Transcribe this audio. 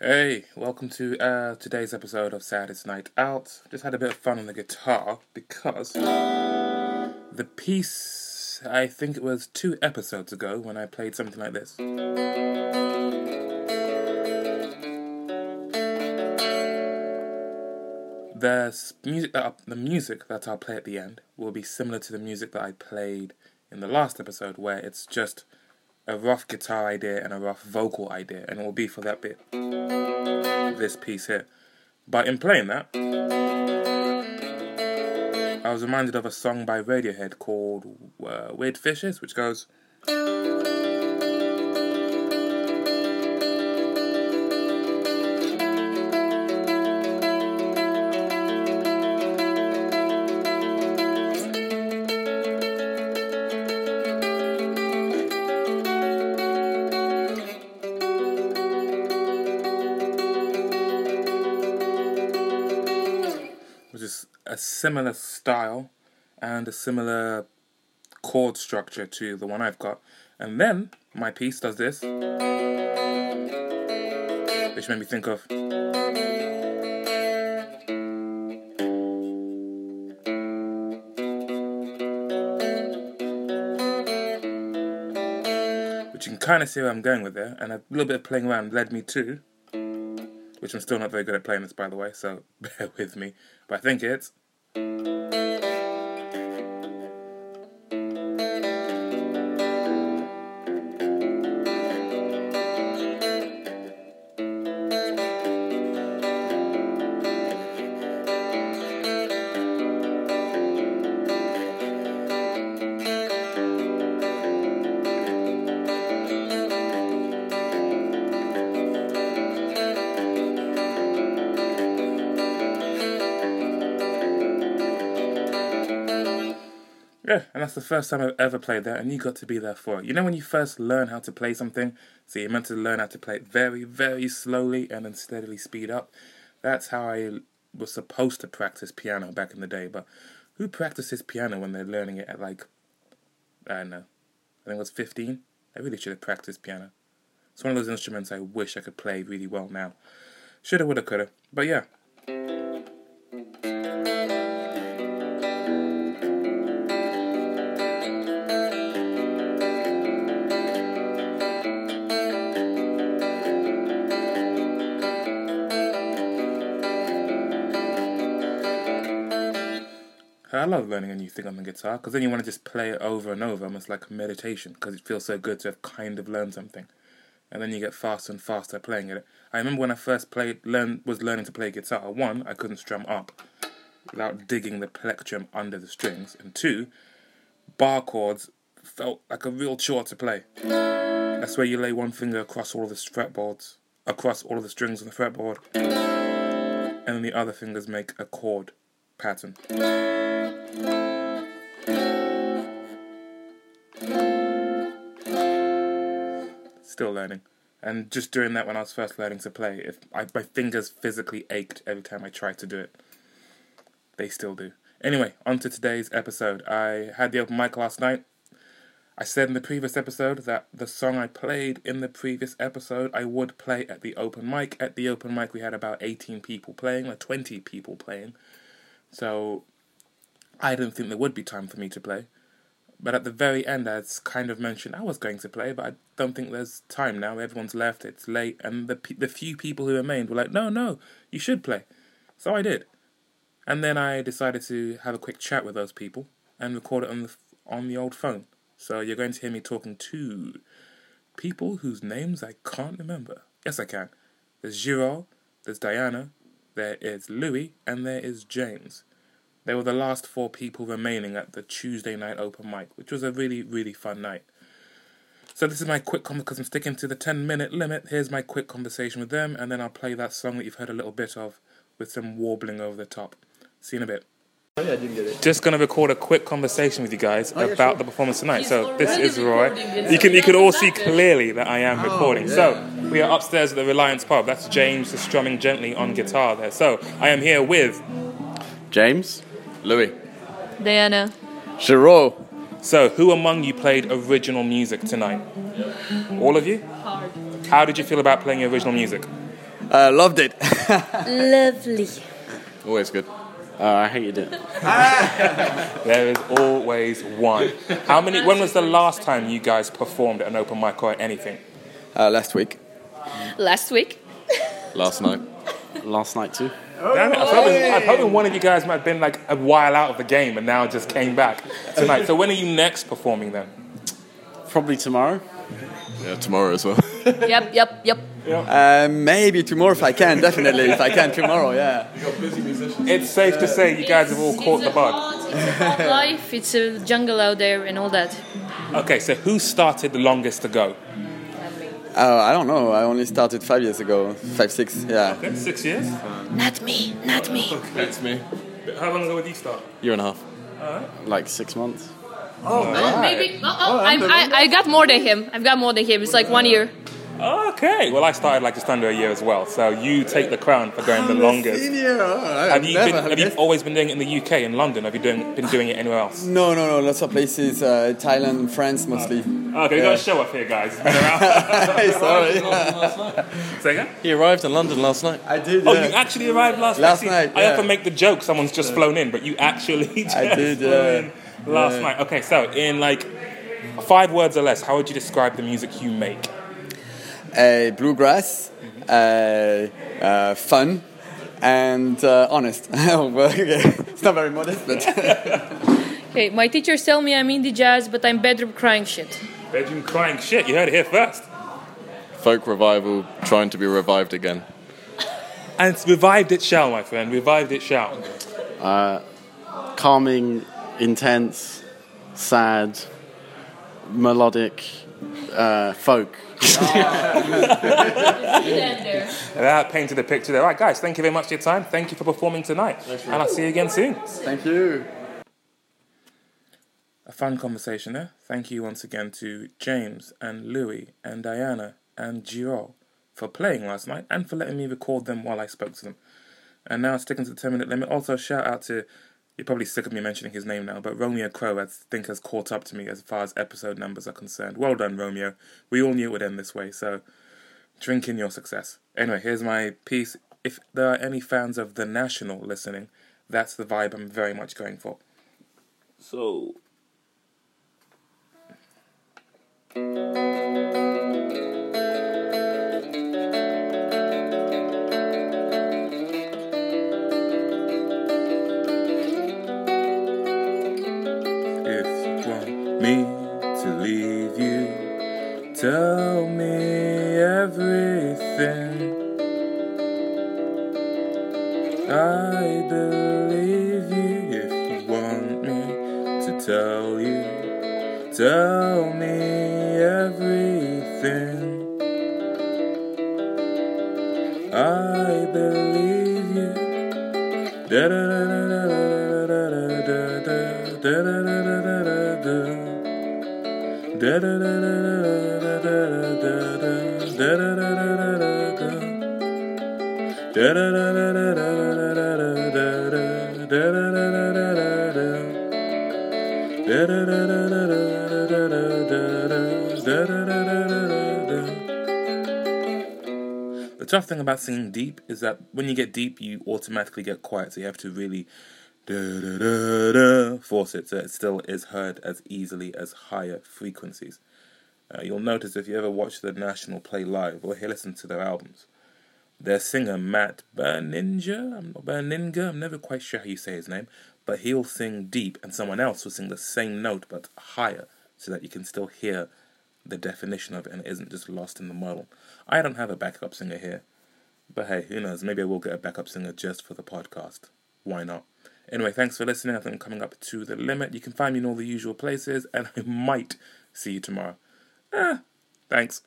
Hey, welcome to uh, today's episode of Saddest Night Out. Just had a bit of fun on the guitar because the piece, I think it was two episodes ago when I played something like this. The music I, the music that I'll play at the end will be similar to the music that I played in the last episode, where it's just a rough guitar idea and a rough vocal idea, and it will be for that bit this piece here. But in playing that, I was reminded of a song by Radiohead called uh, Weird Fishes, which goes. Similar style and a similar chord structure to the one I've got. And then my piece does this, which made me think of. Which you can kind of see where I'm going with there, and a little bit of playing around led me to which I'm still not very good at playing this, by the way, so bear with me. But I think it's thank you Yeah, and that's the first time I've ever played that, and you got to be there for it. You know, when you first learn how to play something, so you're meant to learn how to play it very, very slowly and then steadily speed up. That's how I was supposed to practice piano back in the day. But who practices piano when they're learning it at like, I don't know, I think it was 15? I really should have practiced piano. It's one of those instruments I wish I could play really well now. Shoulda, woulda, coulda. But yeah. I love learning a new thing on the guitar because then you want to just play it over and over, almost like meditation, because it feels so good to have kind of learned something, and then you get faster and faster playing it. I remember when I first played, learn was learning to play guitar. One, I couldn't strum up without digging the plectrum under the strings, and two, bar chords felt like a real chore to play. That's where you lay one finger across all of the fretboards, across all of the strings on the fretboard, and then the other fingers make a chord pattern. Still learning. And just doing that when I was first learning to play, if I, my fingers physically ached every time I tried to do it. They still do. Anyway, on to today's episode. I had the open mic last night. I said in the previous episode that the song I played in the previous episode I would play at the open mic. At the open mic, we had about 18 people playing, or 20 people playing. So I didn't think there would be time for me to play. But at the very end, as kind of mentioned, I was going to play, but I don't think there's time now. Everyone's left, it's late, and the the few people who remained were like, no, no, you should play. So I did. And then I decided to have a quick chat with those people and record it on the, on the old phone. So you're going to hear me talking to people whose names I can't remember. Yes, I can. There's Giro, there's Diana, there is Louis, and there is James. They were the last four people remaining at the Tuesday night open mic, which was a really, really fun night. So this is my quick con because I'm sticking to the 10 minute limit. Here's my quick conversation with them, and then I'll play that song that you've heard a little bit of with some warbling over the top. See you in a bit. Oh, yeah, I didn't get it. Just gonna record a quick conversation with you guys oh, yeah, about sure. the performance tonight. He's So this is Roy. You can you can all see clearly that I am oh, recording. yeah. So we are upstairs at the Reliance Pub. That's James just strumming gently on guitar there. So I am here with. James, Louis, Diana. Giro. So who among you played original music tonight? All of you. Hard. How did you feel about playing your original music? Uh, loved it. Lovely. Always good. Uh, I hated it. There is always one. How many? When was the last time you guys performed at an open mic or anything? Uh, last week. Last week. Last night. Last night too. Damn it! I was, hoping, I was hoping one of you guys might have been like a while out of the game and now just came back tonight. So when are you next performing then? Probably tomorrow. Yeah, tomorrow as well. Yep, yep, yep. Uh, maybe tomorrow if I can. Definitely if I can tomorrow. Yeah. You got busy musicians. It's safe to say you guys have all caught the bug. It's a life. It's a jungle out there and all that. Okay, so who started the longest to go? Uh, I don't know. I only started five years ago. Five, six. Yeah. Okay, six years. Not me. Not me. That's me. How long ago did you start? Year and a half. Like six months. Oh, maybe. Oh, oh, I'm, I, I got more than him. I've got more than him. It's like one year. Okay, well I started like just under a year as well. So you take the crown for going the longest. Have you been, have you always been doing it in the UK in London? Have you doing, been doing it anywhere else? No, no, no. Lots of places. Uh, Thailand, France mostly. Okay, we got a show off here, guys. It's been around. Hey, sorry. Say again? He arrived in London last night. I did. Oh, yeah. you actually arrived last, Last night. night, I often make the joke someone's just flown in, but you actually just I did, flew yeah. in last night. Okay, so in like five words or less, how would you describe the music you make? Uh, bluegrass, uh, uh, fun, and uh, honest. well, okay. It's not very modest, but Okay, my teachers tell me I'm indie jazz, but I'm bedroom crying shit. Bedroom crying shit. You heard it here first. Folk revival trying to be revived again. And it's revived it shall, my friend. Revived it shall. calming, intense, sad, melodic, uh, folk. That painted a picture there. All right, guys, thank you very much for your time. Thank you for performing tonight. And I'll see you again soon. thank you. A fun conversation there. Thank you once again to James and Louis and Diana and Giro for playing last night and for letting me record them while I spoke to them. And now sticking to the 10 minute limit. Also, shout out to, you're probably sick of me mentioning his name now, but Romeo Crow, I think, has caught up to me as far as episode numbers are concerned. Well done, Romeo. We all knew it would end this way, so drink in your success. Anyway, here's my piece. If there are any fans of The National listening, that's the vibe I'm very much going for. So, I believe you if you want me to tell you. Tell me everything. I believe you. Da da da da da da da da da da da da da da. Da da da da da The tough thing about singing deep is that when you get deep, you automatically get quiet, so you have to really force it so it still is heard as easily as higher frequencies. Uh, you'll notice if you ever watch the National play live or hear listen to their albums, their singer Matt Berninga, I'm not Berninger, I'm never quite sure how you say his name, but he'll sing deep and someone else will sing the same note but higher so that you can still hear the definition of it and it isn't just lost in the model. I don't have a backup singer here, but hey, who knows? Maybe I will get a backup singer just for the podcast. Why not? Anyway, thanks for listening. I think I'm coming up to the limit. You can find me in all the usual places, and I might see you tomorrow. Ah, thanks.